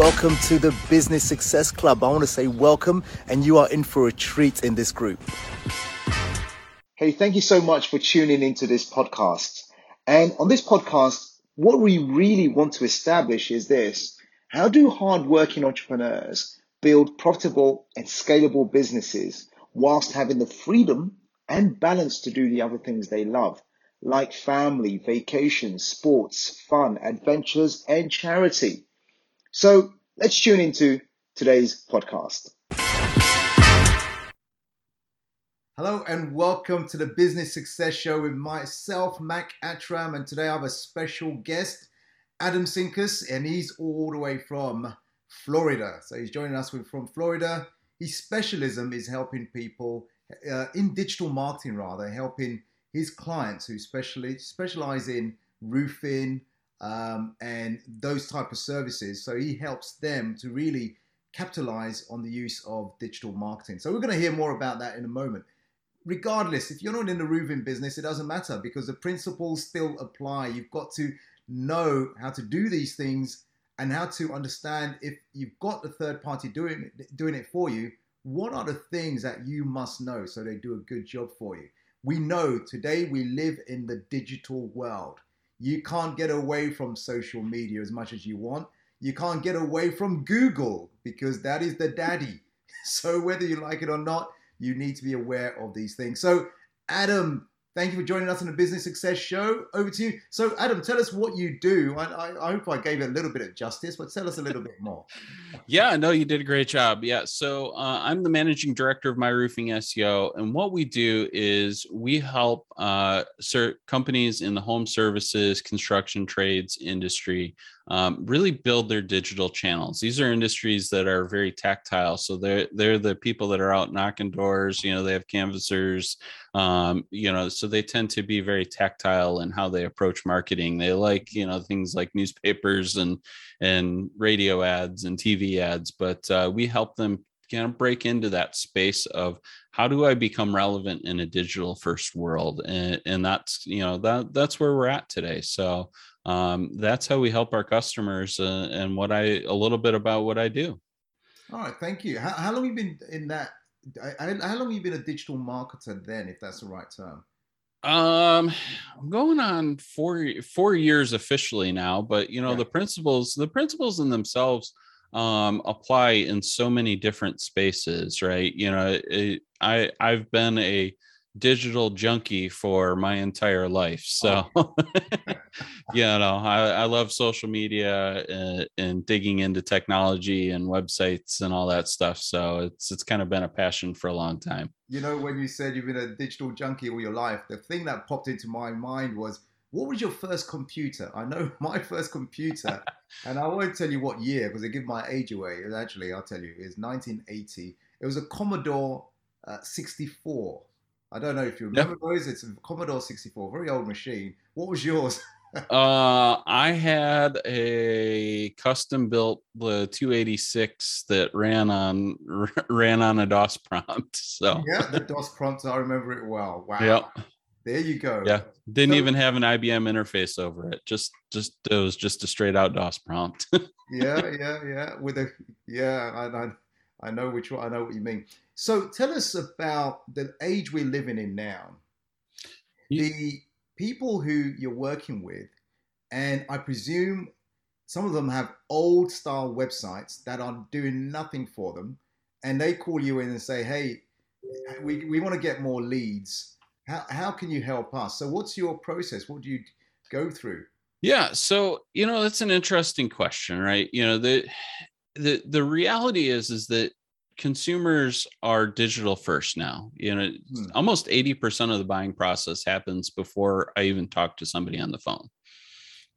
welcome to the Business Success Club. I want to say welcome, and you are in for a treat in this group. Hey, thank you so much for tuning into this podcast. And on this podcast, what we really want to establish is this how do hardworking entrepreneurs build profitable and scalable businesses whilst having the freedom and balance to do the other things they love, like family, vacations, sports, fun, adventures, and charity? So let's tune into today's podcast. Hello and welcome to the Business Success Show with myself, Mac Attram, and today I have a special guest, Adam Sinkus, and he's all the way from Florida. So he's joining us from Florida. His specialism is helping people uh, in digital marketing, rather helping his clients who specially specialize in roofing, um, and those type of services. So he helps them to really capitalize on the use of digital marketing. So we're going to hear more about that in a moment. Regardless, if you're not in the roofing business, it doesn't matter because the principles still apply. You've got to know how to do these things and how to understand if you've got the third party doing doing it for you. What are the things that you must know so they do a good job for you? We know today we live in the digital world. You can't get away from social media as much as you want. You can't get away from Google because that is the daddy. So, whether you like it or not, you need to be aware of these things. So, Adam, thank you for joining us on the Business Success Show. Over to you. So, Adam, tell us what you do. I, I, I, hope I gave it a little bit of justice, but tell us a little bit more. Yeah, no, you did a great job. Yeah. So, uh, I'm the managing director of My Roofing SEO. And what we do is we help uh, companies in the home services, construction trades industry um, really build their digital channels. These are industries that are very tactile. So they're they're the people that are out knocking doors. You know, they have canvassers. Um, you know, so they tend to be very tactile in how they approach marketing. They like you know things like newspapers and and radio ads and TV ads, but uh, we help them kind of break into that space of how do I become relevant in a digital first world, and, and that's you know that that's where we're at today. So um, that's how we help our customers uh, and what I a little bit about what I do. All right, thank you. How, how long have you been in that? How long have you been a digital marketer then, if that's the right term? Um, I'm going on four four years officially now, but you know yeah. the principles the principles in themselves um apply in so many different spaces, right? You know, it, I I've been a digital junkie for my entire life. So, oh. you know, I, I love social media and, and, digging into technology and websites and all that stuff. So it's it's kind of been a passion for a long time. You know, when you said you've been a digital junkie all your life, the thing that popped into my mind was. What was your first computer? I know my first computer, and I won't tell you what year because they give my age away. Actually, I'll tell you, it's 1980. It was a Commodore uh, 64 I don't know if you remember yep. those. It's a Commodore 64, very old machine. What was yours? uh, I had a custom built the 286 that ran on ran on a DOS prompt. So yeah, the DOS prompt. I remember it well. Wow. Yep. There you go. Yeah, didn't so, even have an IBM interface over it. Just, just it was just a straight out DOS prompt. yeah, yeah, yeah. With a yeah, I, I I know which one. I know what you mean. So tell us about the age we're living in now. The people who you're working with, and I presume some of them have old style websites that are doing nothing for them, and they call you in and say, "Hey, we, we want to get more leads. How, how can you help us?" So, what's your process? What do you go through? Yeah, so you know that's an interesting question, right? You know the the the reality is is that consumers are digital first now. You know, hmm. almost 80% of the buying process happens before I even talk to somebody on the phone.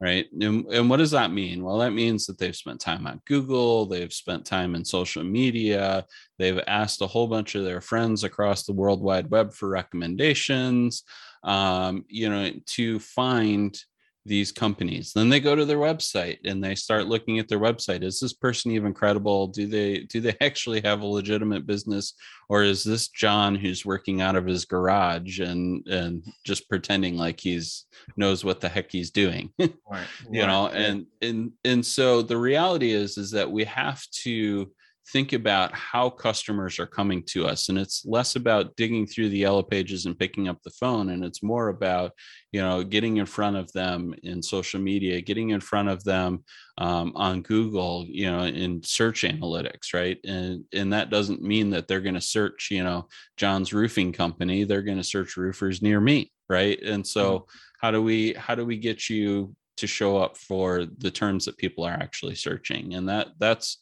Right. And, and what does that mean? Well, that means that they've spent time on Google, they've spent time in social media, they've asked a whole bunch of their friends across the World Wide Web for recommendations, um, you know, to find these companies. Then they go to their website and they start looking at their website. Is this person even credible? Do they do they actually have a legitimate business? Or is this john who's working out of his garage and and just pretending like he's knows what the heck he's doing? Right, you know and and and so the reality is is that we have to think about how customers are coming to us and it's less about digging through the yellow pages and picking up the phone and it's more about you know getting in front of them in social media getting in front of them um, on google you know in search analytics right? And and that doesn't mean that they're going to search you know john's roofing company. They're going to search roofers near me right? And so mm-hmm. how do we how do we get you to show up for the terms that people are actually searching? And that that's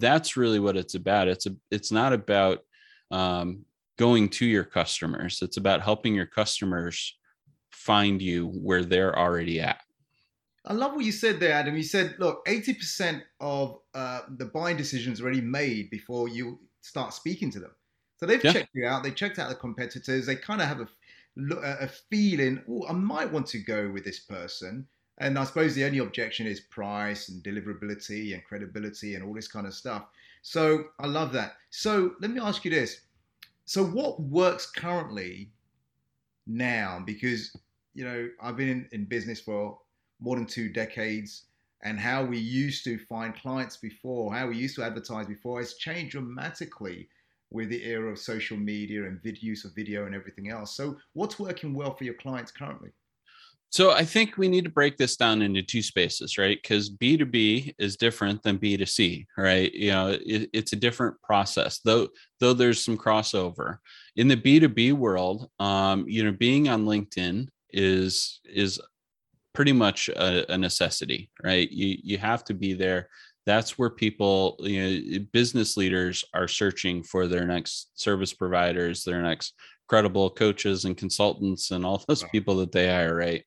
that's really what it's about. It's a, it's not about um, going to your customers. It's about helping your customers find you where they're already at. I love what you said there adam. You said look 80% of uh, the buying decisions already made before you start speaking to them. So they've yeah. checked you out. They checked out the competitors. They kind of have a, look, a feeling oh i might want to go with this person and I suppose the only objection is price and deliverability and credibility and all this kind of stuff. So I love that. So let me ask you this. So what works currently now? Because, you know, I've been in, in business for more than two decades and how we used to find clients before, how we used to advertise before has changed dramatically with the era of social media and vid- use of video and everything else. So what's working well for your clients currently? So I think we need to break this down into two spaces, right? Because B2B is different than B2C, right? You know, it, it's a different process, though, though there's some crossover. In the B2B world, um, you know, being on LinkedIn is is pretty much a, a necessity, right? You you have to be there. That's where people, you know, business leaders are searching for their next service providers, their next credible coaches and consultants and all those people that they hire, right?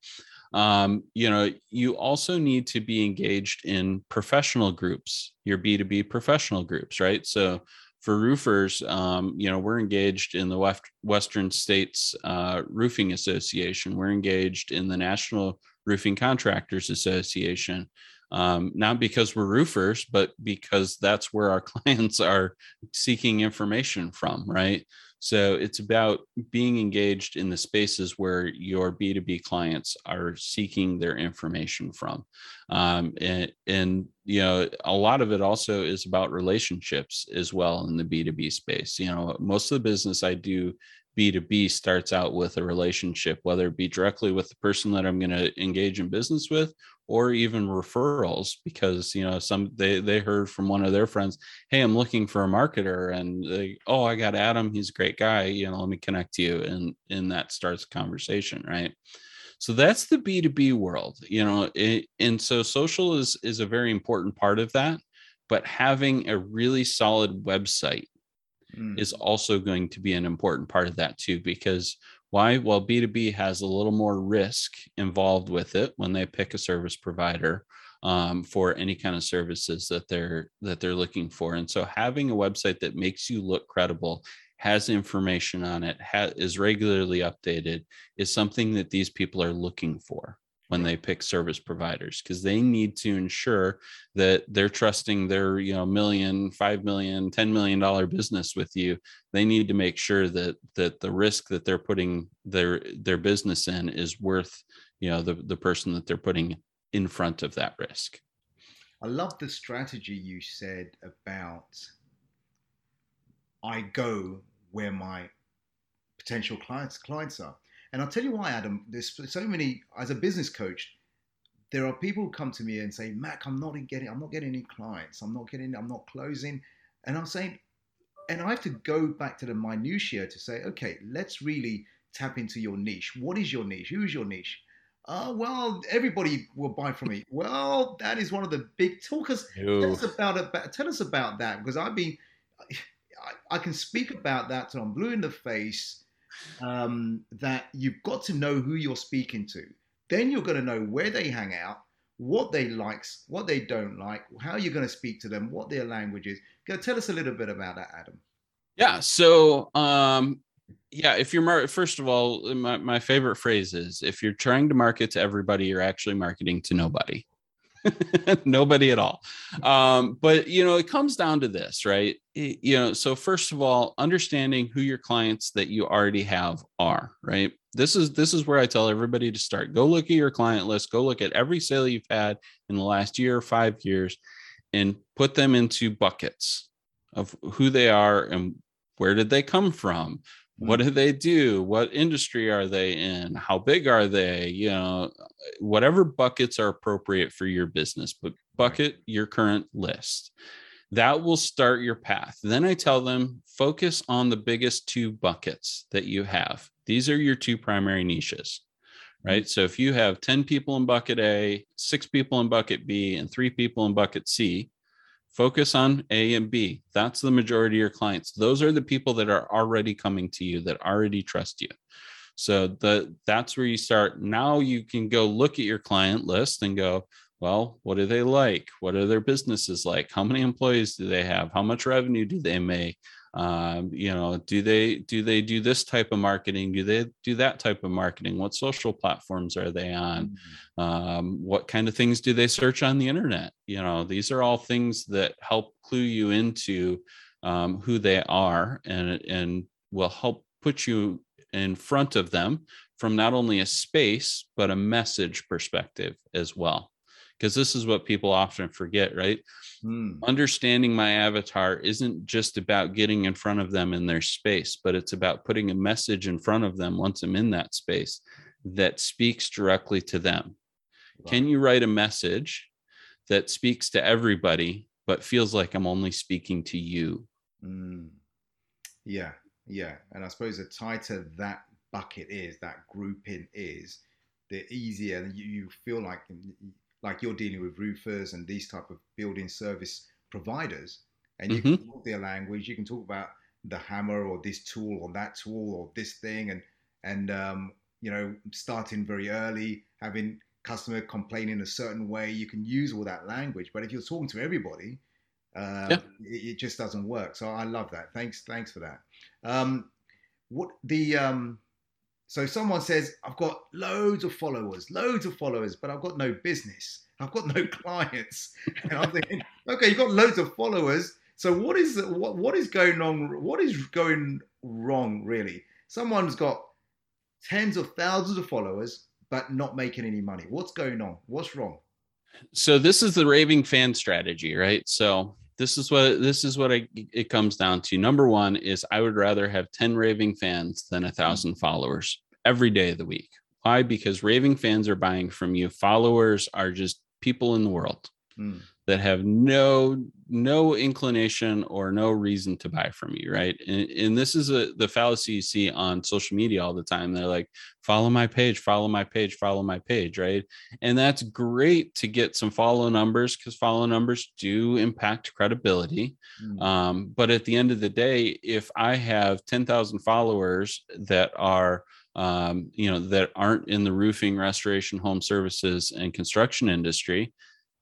Um, you know, you also need to be engaged in professional groups, your B2B professional groups, right? So for roofers, um, you know, we're engaged in the West, Western States uh, Roofing Association. We're engaged in the National Roofing Contractors Association. Um, not because we're roofers, but because that's where our clients are seeking information from, right? So it's about being engaged in the spaces where your B2B clients are seeking their information from. Um, and, and, you know, a lot of it also is about relationships as well in the B2B space. You know, most of the business I do B2B starts out with a relationship, whether it be directly with the person that I'm going to engage in business with or even referrals because you know some they they heard from one of their friends hey i'm looking for a marketer and they oh i got adam he's a great guy you know let me connect you and and that starts a conversation right so that's the b2b world you know it, and so social is is a very important part of that but having a really solid website mm. is also going to be an important part of that too, because why? Well, B2B has a little more risk involved with it when they pick a service provider um, for any kind of services that they're that they're looking for. And so having a website that makes you look credible, has information on it, ha- is regularly updated, is something that these people are looking for when they pick service providers because they need to ensure that they're trusting their you know million five million ten million dollar business with you. They need to make sure that that the risk that they're putting their their business in is worth you know the, the person that they're putting in front of that risk. I love the strategy you said about i go where my potential clients clients are and I'll tell you why, Adam. There's so many as a business coach. There are people who come to me and say, "Mac, I'm not getting, I'm not getting any clients. I'm not getting, I'm not closing." And I'm saying, and I have to go back to the minutiae to say, okay, let's really tap into your niche. What is your niche? Who's your niche? Uh, well, everybody will buy from me. Well, that is one of the big talkers. Tell us about it. Tell us about that because I've been, I, I can speak about that till I'm blue in the face um, that you've got to know who you're speaking to. Then you're going to know where they hang out, what they likes, what they don't like, how you're going to speak to them, what their language is. Go tell us a little bit about that, Adam. Yeah. So um, yeah if you're mar- first of all my, my favorite phrase is if you're trying to market to everybody you're actually marketing to nobody nobody at all. Um, but you know it comes down to this right? It, you know so first of all understanding who your clients that you already have are right? This is this is where i tell everybody to start. Go look at your client list. Go look at every sale you've had in the last year or five years and put them into buckets of who they are and where did they come from what mm-hmm. do they do? What industry are they in? How big are they? You know whatever buckets are appropriate for your business but bucket your current list. That will start your path. Then i tell them focus on the biggest two buckets that you have. These are your two primary niches mm-hmm. right? So if you have 10 people in bucket a six people in bucket b and three people in bucket c focus on A and B. That's the majority of your clients. Those are the people that are already coming to you that already trust you. So the that's where you start. Now you can go look at your client list and go, well, what do they like? What are their businesses like? How many employees do they have? How much revenue do they make? Um, you know do they do they do this type of marketing? Do they do that type of marketing? What social platforms are they on? Mm-hmm. um, what kind of things do they search on the internet? You know these are all things that help clue you into um, who they are and and will help put you in front of them from not only a space but a message perspective as well because this is what people often forget, right? Hmm. Understanding my avatar isn't just about getting in front of them in their space, but it's about putting a message in front of them once I'm in that space that speaks directly to them. Wow. Can you write a message that speaks to everybody, but feels like I'm only speaking to you? Mm. Yeah, yeah. And I suppose the tighter that bucket is, that grouping is, the easier you, you feel like like you're dealing with roofers and these type of building service providers, and you mm-hmm. can talk their language. You can talk about the hammer or this tool or that tool or this thing, and and um, you know starting very early, having customer complaining a certain way. You can use all that language, but if you're talking to everybody, uh, yeah. it, it, just doesn't work. So I love that. Thanks, thanks for that. Um, what the um, so someone says, I've got loads of followers, loads of followers, but I've got no business. I've got no clients. And I'm thinking, okay, you've got loads of followers. So what is what what is going on? What is going wrong really? Someone's got tens of thousands of followers, but not making any money. What's going on? What's wrong? So this is the raving fan strategy, right? So this is what this is what I, it comes down to. Number one is I would rather have ten raving fans than a thousand mm. followers every day of the week. Why? Because raving fans are buying from you. Followers are just people in the world mm. that have no no inclination or no reason to buy from you, right? And, and this is a the fallacy you see on social media all the time. They're like, follow my page, follow my page, follow my page, right? And that's great to get some follow numbers because follow numbers do impact credibility. Mm. Um, but at the end of the day, if I have 10,000 followers that are um, you know that aren't in the roofing restoration home services and construction industry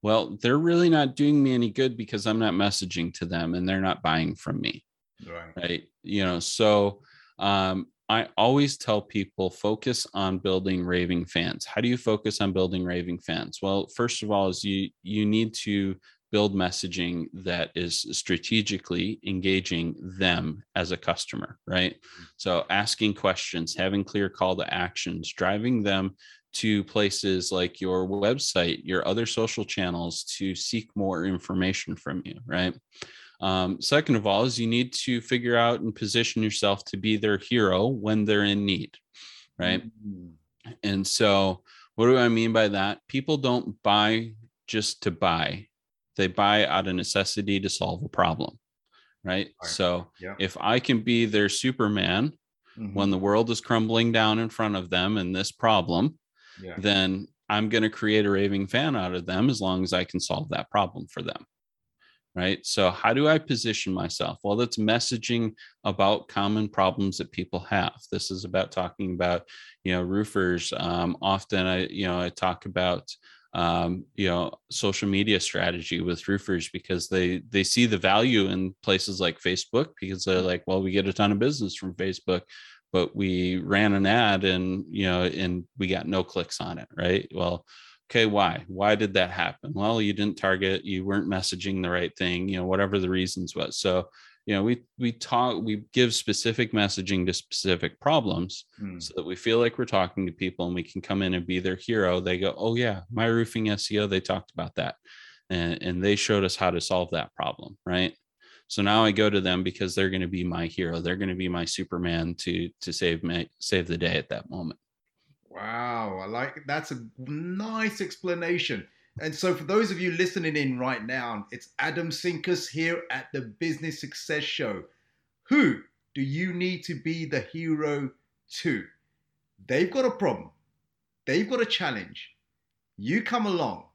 well they're really not doing me any good because i'm not messaging to them and they're not buying from me right, right? you know so um, i always tell people focus on building raving fans. How do you focus on building raving fans? Well first of all is you you need to build messaging that is strategically engaging them as a customer, right? So asking questions, having clear call to actions, driving them to places like your website, your other social channels to seek more information from you, right? Um, second of all, is you need to figure out and position yourself to be their hero when they're in need, right? Mm-hmm. And so, what do I mean by that? People don't buy just to buy they buy out of necessity to solve a problem right, right. so yeah. if i can be their superman mm-hmm. when the world is crumbling down in front of them and this problem yeah. then i'm going to create a raving fan out of them as long as i can solve that problem for them right so how do i position myself well that's messaging about common problems that people have this is about talking about you know roofers um, often i you know i talk about um, you know social media strategy with roofers because they they see the value in places like facebook because they're like well we get a ton of business from facebook but we ran an ad and you know and we got no clicks on it right? Well okay why? Why did that happen? Well you didn't target you weren't messaging the right thing you know whatever the reasons was. So you know we we talk we give specific messaging to specific problems mm. so that we feel like we're talking to people and we can come in and be their hero. They go oh yeah my roofing seo they talked about that. And, and they showed us how to solve that problem right? So now i go to them because they're going to be my hero. They're going to be my superman to to save me save the day at that moment. Wow i like that's a nice explanation and so, for those of you listening in right now, it's Adam Sinkus here at the Business Success Show. Who do you need to be the hero to? They've got a problem, they've got a challenge. You come along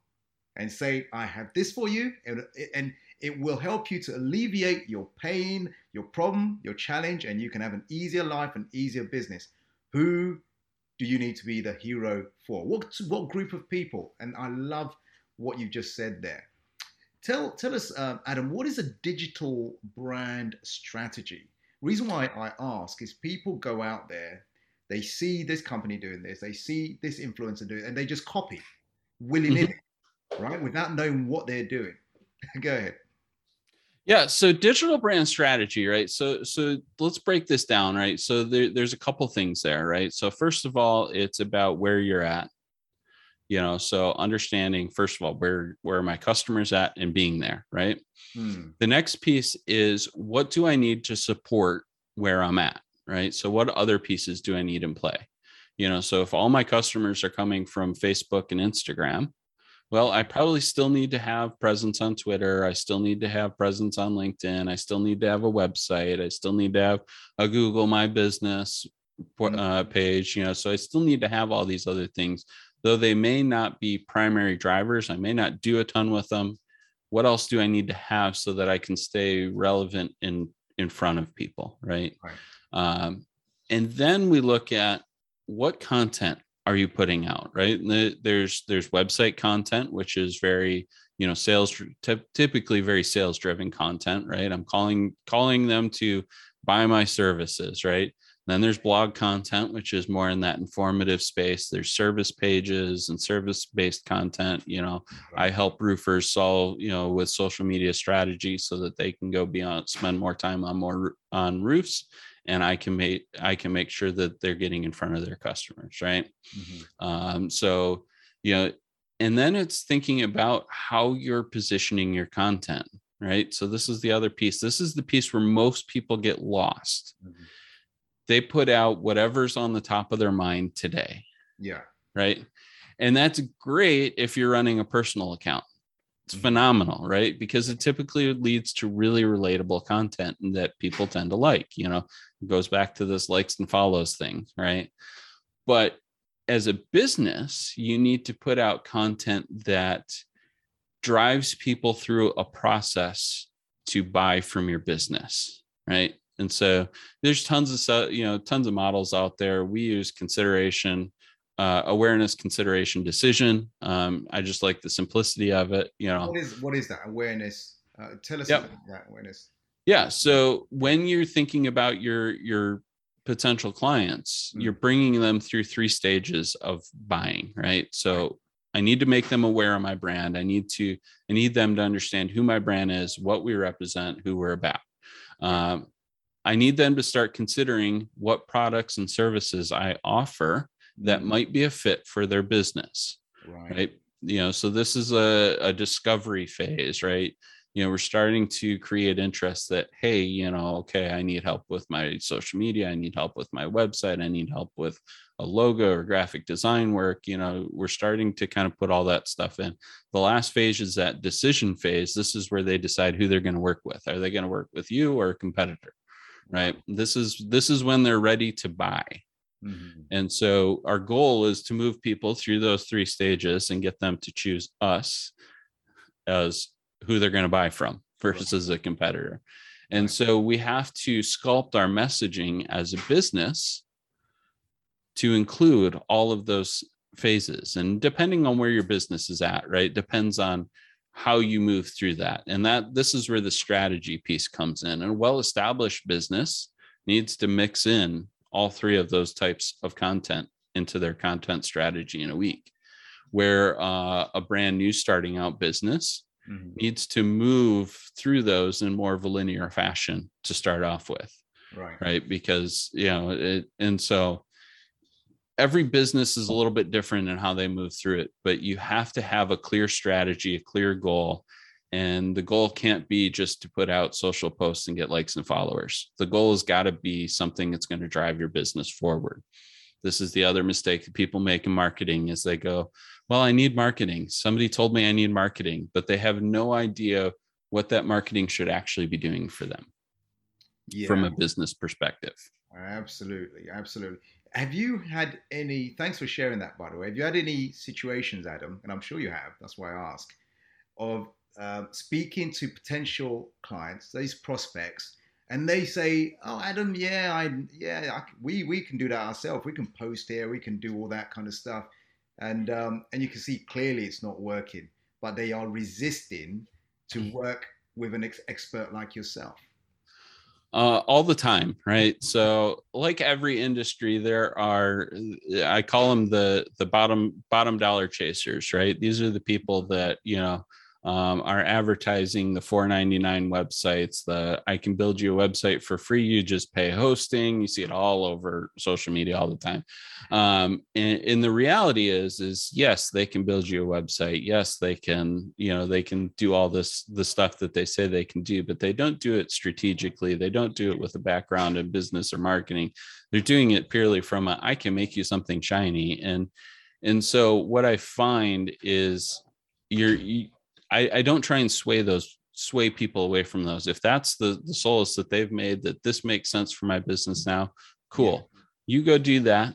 and say, I have this for you, and, and it will help you to alleviate your pain, your problem, your challenge, and you can have an easier life and easier business. Who do you need to be the hero for? What, what group of people? And I love what you just said there. Tell, tell us, um, Adam, what is a digital brand strategy? Reason why I ask is people go out there, they see this company doing this, they see this influencer doing it, and they just copy willy nilly, mm-hmm. right? Without knowing what they're doing. go ahead. Yeah, so digital brand strategy, right? So so let's break this down, right? So there, there's a couple things there, right? So first of all, it's about where you're at you know so understanding first of all where where are my customers at and being there right? Hmm. the next piece is what do i need to support where i'm at right? So what other pieces do i need in play? You know so if all my customers are coming from facebook and instagram well i probably still need to have presence on twitter i still need to have presence on linkedin i still need to have a website i still need to have a google my business uh, page you know so i still need to have all these other things though they may not be primary drivers, I may not do a ton with them. What else do I need to have so that I can stay relevant in in front of people, right? right. Um, and then we look at what content are you putting out, right? There's there's website content, which is very you know sales typically very sales driven content, right? I'm calling calling them to buy my services, right? Then there's blog content, which is more in that informative space. There's service pages and service based content. You know, I help roofers solve, you know, with social media strategy so that they can go beyond, spend more time on more on roofs. And I can make I can make sure that they're getting in front of their customers, right? Mm-hmm. Um, so, you know, and then it's thinking about how you're positioning your content, right? So this is the other piece. This is the piece where most people get lost. Mm-hmm they put out whatever's on the top of their mind today. Yeah. Right. And that's great if you're running a personal account. It's mm-hmm. phenomenal, right? Because it typically leads to really relatable content that people tend to like. You know, it goes back to this likes and follows thing, right? But as a business, you need to put out content that drives people through a process to buy from your business, right? And so there's tons of you know tons of models out there. We use consideration, uh, awareness, consideration, decision. Um, I just like the simplicity of it. You know, what is what is that awareness? Uh, tell us yep. about that awareness. Yeah. So when you're thinking about your your potential clients, mm-hmm. you're bringing them through three stages of buying, right? So I need to make them aware of my brand. I need to I need them to understand who my brand is, what we represent, who we're about. Um, I need them to start considering what products and services I offer that mm-hmm. might be a fit for their business. Right. right? You know, so this is a, a discovery phase, right? You know, we're starting to create interest that, hey, you know, okay, I need help with my social media. I need help with my website. I need help with a logo or graphic design work. You know, we're starting to kind of put all that stuff in. The last phase is that decision phase. This is where they decide who they're going to work with. Are they going to work with you or a competitor? Right? This is this is when they're ready to buy. Mm-hmm. and so our goal is to move people through those three stages and get them to choose us as who they're going to buy from versus a competitor. And so we have to sculpt our messaging as a business to include all of those phases. And depending on where your business is at right depends on how you move through that. And that this is where the strategy piece comes in. And a well established business needs to mix in all three of those types of content into their content strategy in a week where uh, a brand new starting out business mm-hmm. needs to move through those in more of a linear fashion to start off with right. right? Because you know it, and so every business is a little bit different in how they move through it but you have to have a clear strategy a clear goal and the goal can't be just to put out social posts and get likes and followers. The goal has got to be something that's going to drive your business forward. This is the other mistake that people make in marketing is they go well i need marketing. Somebody told me i need marketing but they have no idea what that marketing should actually be doing for them yeah. from a business perspective. Absolutely absolutely have you had any thanks for sharing that by the way. Have you had any situations adam and i'm sure you have that's why i ask of uh, speaking to potential clients these prospects and they say oh adam yeah i yeah I, we we can do that ourselves. We can post here. We can do all that kind of stuff. And um, and you can see clearly it's not working but they are resisting to mm. work with an ex- expert like yourself uh, all the time, right? So, like every industry, there are I call them the the bottom bottom dollar chasers, right? These are the people that you know um, are advertising the 499 websites the i can build you a website for free you just pay hosting. You see it all over social media all the time. Um, and, and, the reality is is yes they can build you a website. Yes they can you know they can do all this the stuff that they say they can do but they don't do it strategically. They don't do it with a background in business or marketing. They're doing it purely from a, I can make you something shiny. And and so what i find is you're you, I, I don't try and sway those sway people away from those. If that's the the solace that they've made that this makes sense for my business now, cool. You go do that.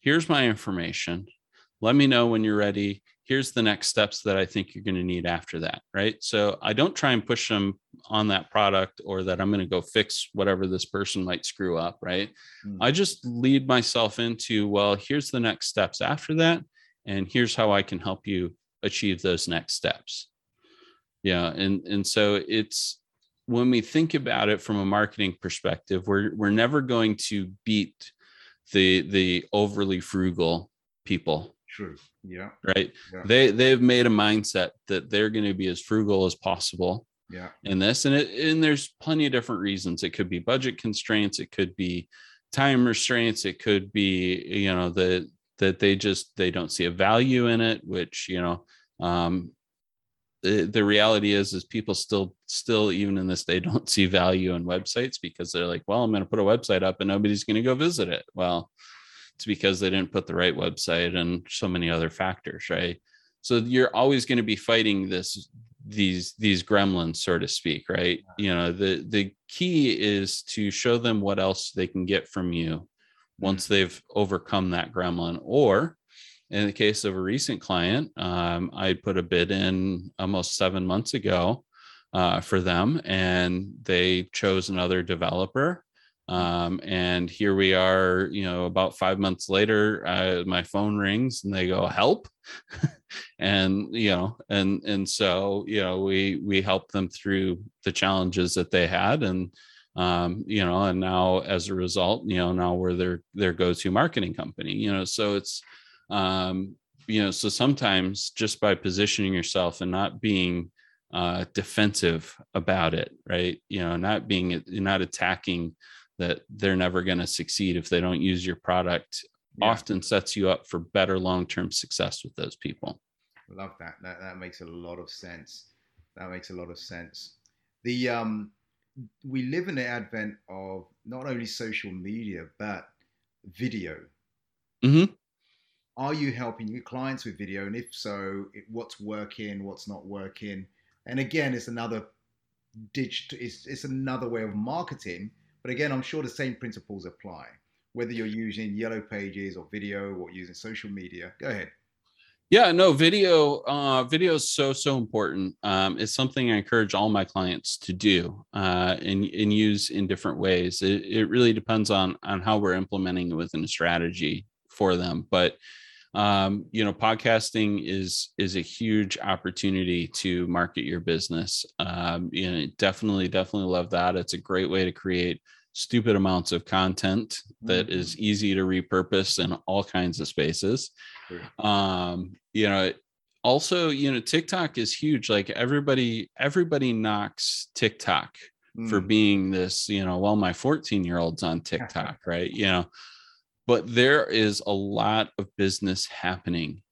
Here's my information. Let me know when you're ready. Here's the next steps that I think you're going to need after that. Right. So I don't try and push them on that product or that I'm going to go fix whatever this person might screw up. Right. Mm. I just lead myself into, well, here's the next steps after that. And here's how I can help you achieve those next steps yeah and and so it's when we think about it from a marketing perspective we're we're never going to beat the the overly frugal people. True yeah. Right? Yeah. they they've made a mindset that they're going to be as frugal as possible yeah. in this and it and there's plenty of different reasons. It could be budget constraints it could be time restraints it could be you know that that they just they don't see a value in it which you know um the, the reality is is people still still even in this day don't see value in websites because they're like well i'm going to put a website up and nobody's going to go visit it. Well it's because they didn't put the right website and so many other factors right? So you're always going to be fighting this these these gremlins so to speak right? You know the the key is to show them what else they can get from you once mm-hmm. they've overcome that gremlin or in the case of a recent client, um, I put a bid in almost seven months ago uh, for them, and they chose another developer. Um, and here we are, you know, about five months later, uh, my phone rings and they go, "Help!" and you know, and and so you know, we we helped them through the challenges that they had, and um, you know, and now as a result, you know, now we're their their go-to marketing company. You know, so it's um, you know so sometimes just by positioning yourself and not being uh, defensive about it right? You know not being not attacking that they're never going to succeed if they don't use your product yeah. often sets you up for better long-term success with those people. Love that. that that makes a lot of sense. That makes a lot of sense. The um we live in the advent of not only social media but video. Mm-hmm are you helping your clients with video? And if so, what's working, what's not working? And again, it's another digital, it's, it's another way of marketing. But again, I'm sure the same principles apply, whether you're using yellow pages or video or using social media. Go ahead. Yeah, no, video, uh, video is so, so important. Um, it's something I encourage all my clients to do uh, and, and use in different ways. It, it really depends on, on how we're implementing it within a strategy for them. But um, you know podcasting is is a huge opportunity to market your business um, you know definitely definitely love that it's a great way to create stupid amounts of content that Mm-hmm. is easy to repurpose in all kinds of spaces Sure. um you know also you know tiktok is huge like everybody everybody knocks tiktok for Mm. being this you know well my 14 year old's on tiktok right you know but there is a lot of business happening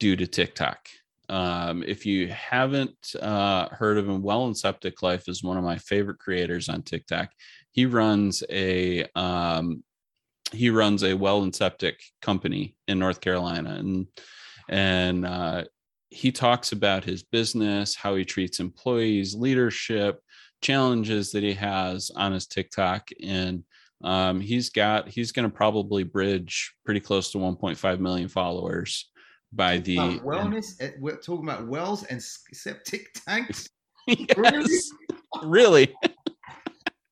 due to tiktok. Um, if you haven't uh, heard of him well and septic life is one of my favorite creators on tiktok. He runs a um, he runs a well and septic company in north carolina and and uh, he talks about his business how he treats employees leadership challenges that he has on his tiktok and um, he's got he's going to probably bridge pretty close to 1.5 million followers by the About wellness. eh, We're talking about wells and septic tanks. yes, really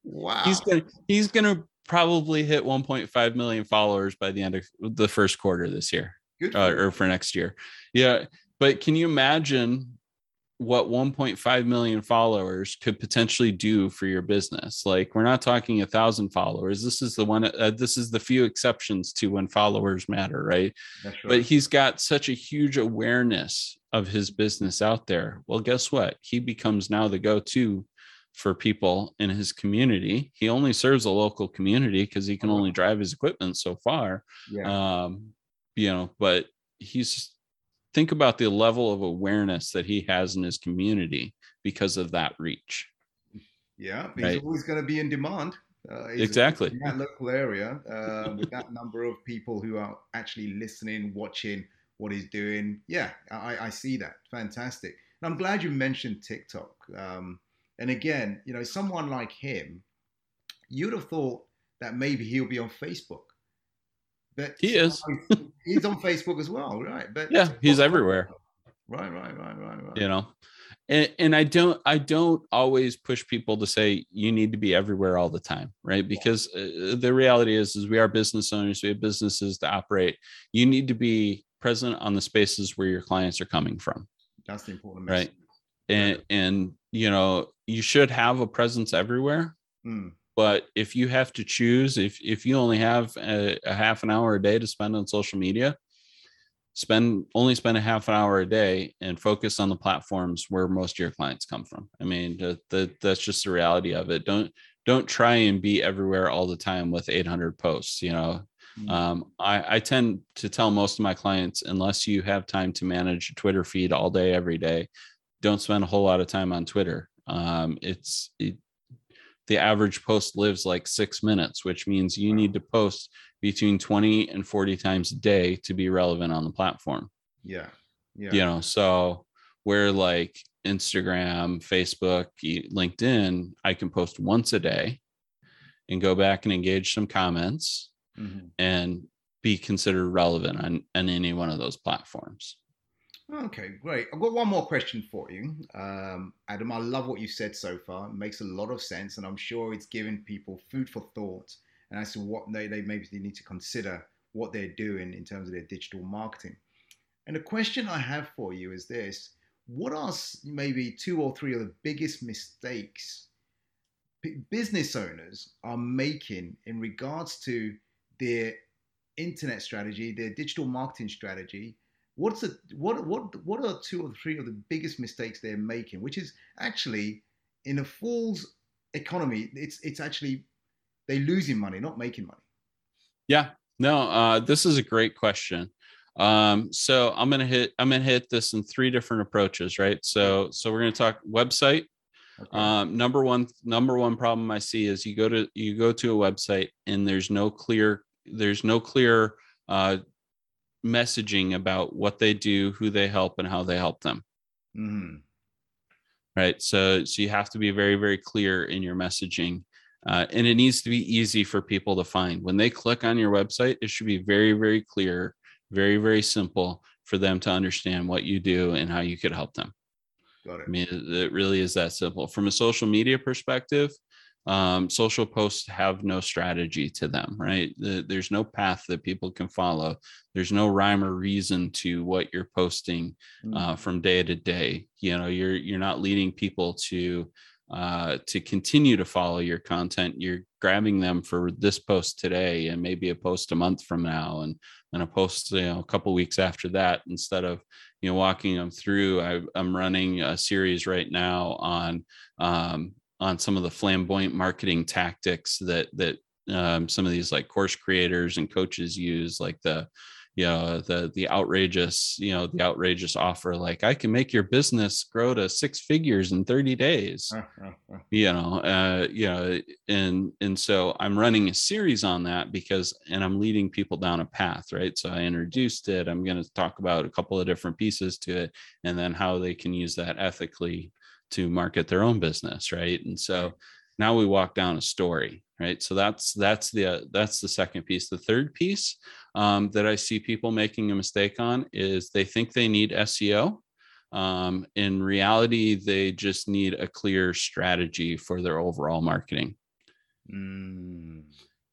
Wow. he's gonna he's gonna probably hit 1.5 million followers by the end of the first quarter this year uh, or for next year yeah but can you imagine what 1.5 million followers could potentially do for your business like we're not talking a thousand followers this is the one uh, this is the few exceptions to when followers matter right That's but he's got such a huge awareness of his business out there. Well, guess what? He becomes now the go to for people in his community. He only serves a local community because he can only drive his equipment so far. yeah. Um, you know, but he's think about the level of awareness that he has in his community because of that reach. yeah. He's right. always going to be in demand. Uh, Exactly. in that local area uh, with that number of people who are actually listening, watching what he's doing. Yeah, I, I see that. Fantastic. And I'm glad you mentioned TikTok. Um, and again, you know, someone like him, you'd have thought that maybe he'll be on Facebook. But He is. he's on Facebook as well, right? But Yeah, he's everywhere. Right, right, right, right, right. you know and, and i don't i don't always push people to say you need to be everywhere all the time right because uh, the reality is is we are business owners we have businesses to operate you need to be present on the spaces where your clients are coming from That's the important right message. and and you know you should have a presence everywhere Mm, but if you have to choose if if you only have a, a half an hour a day to spend on social media spend only spend a half an hour a day and focus on the platforms where most of your clients come from. I mean the, the, that's just the reality of it. Don't don't try and be everywhere all the time with 800 posts you know? Mm. um, I, I tend to tell most of my clients unless you have time to manage a twitter feed all day every day don't spend a whole lot of time on twitter. Um, it's it, the average post lives like six minutes which means you need to post between 20 and 40 times a day to be relevant on the platform yeah, yeah. you know so where like instagram facebook linkedin i can post once a day and go back and engage some comments Mhm. and be considered relevant on, on any one of those platforms Okay, great. I've got one more question for you, um, Adam. I love what you said so far. It makes a lot of sense, and I'm sure it's giving people food for thought and as to what they, they maybe need to consider what they're doing in terms of their digital marketing. And the question I have for you is this: What are maybe two or three of the biggest mistakes business owners are making in regards to their internet strategy, their digital marketing strategy? What's the what what what are two or three of the biggest mistakes they're making which is actually in a fool's economy it's it's actually they losing money not making money? Yeah. No uh, this is a great question. Um, so i'm gonna hit i'm gonna hit this in three different approaches right? So so we're gonna talk website. Okay. um, number one number one problem i see is you go to you go to a website and there's no clear there's no clear uh, messaging about what they do who they help and how they help them. Mhm. right? So so you have to be very very clear in your messaging uh, and it needs to be easy for people to find. When they click on your website it should be very very clear very very simple for them to understand what you do and how you could help them. Got it. I mean, it really is that simple. From a social media perspective, um, social posts have no strategy to them, right? The, there's no path that people can follow. There's no rhyme or reason to what you're posting mm. uh, from day to day. You know, you're you're not leading people to uh, to continue to follow your content. You're grabbing them for this post today and maybe a post a month from now, and and a post you know a couple weeks after that. Instead of you know walking them through, I, am running a series right now on um, on some of the flamboyant marketing tactics that that um, some of these like course creators and coaches use, like the you know the the outrageous you know the outrageous offer like i can make your business grow to six figures in 30 days. You know uh you know and and so i'm running a series on that because and i'm leading people down a path right? So i introduced it. I'm going to talk about a couple of different pieces to it and then how they can use that ethically to market their own business right? And so now we walk down a story right? So that's that's the uh, that's the second piece. The third piece um, that i see people making a mistake on is they think they need seo um, in reality they just need a clear strategy for their overall marketing. Mm.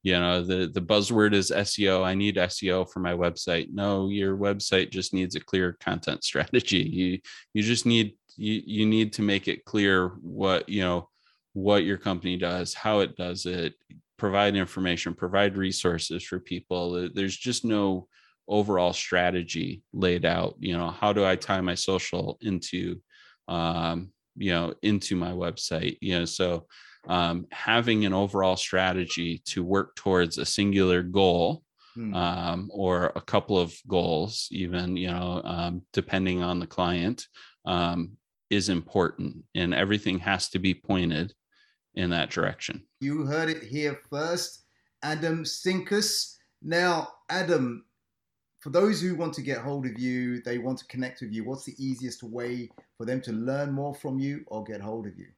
you know the the buzzword is seo i need seo for my website. No your website just needs a clear content strategy. You you just need you you need to make it clear what you know what your company does how it does it provide information provide resources for people. There's just no overall strategy laid out. You know how do i tie my social into um you know into my website? You know so um having an overall strategy to work towards a singular goal hmm. um, or a couple of goals, even you know, um, depending on the client, um, is important and everything has to be pointed in that direction. You heard it here first. Adam Sinkus. Now, Adam, for those who want to get hold of you, they want to connect with you, what's the easiest way for them to learn more from you or get hold of you?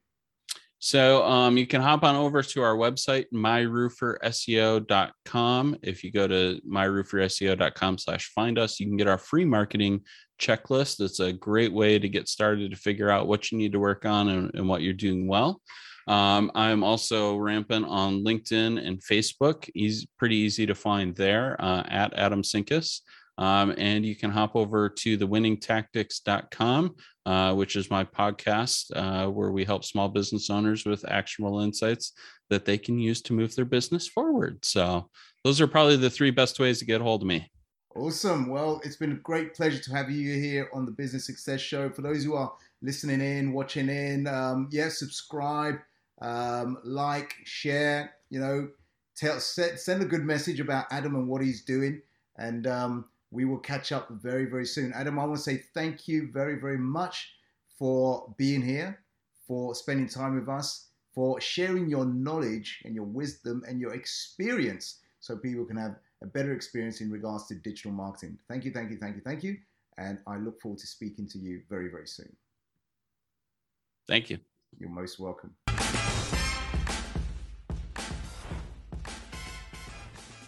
So um, you can hop on over to our website, myrooferseo.com. If you go to myrooferseo.com slash find us, you can get our free marketing checklist. It's a great way to get started to figure out what you need to work on and, and what you're doing well. Um, I'm also rampant on LinkedIn and Facebook. He's pretty easy to find there uh, at Adam Sinkus. Um, and you can hop over to thewinningtactics.com, uh, which is my podcast uh, where we help small business owners with actionable insights that they can use to move their business forward. So, those are probably the three best ways to get hold of me. Awesome. Well, it's been a great pleasure to have you here on the Business Success Show. For those who are listening in, watching in, um, yeah, subscribe, um, like, share, you know, tell, send a good message about Adam and what he's doing. And um, we will catch up very, very soon. Adam, I want to say thank you very, very much for being here, for spending time with us, for sharing your knowledge and your wisdom and your experience so people can have a better experience in regards to digital marketing. Thank you, thank you, thank you, thank you. And I look forward to speaking to you very, very soon. Thank you. You're most welcome.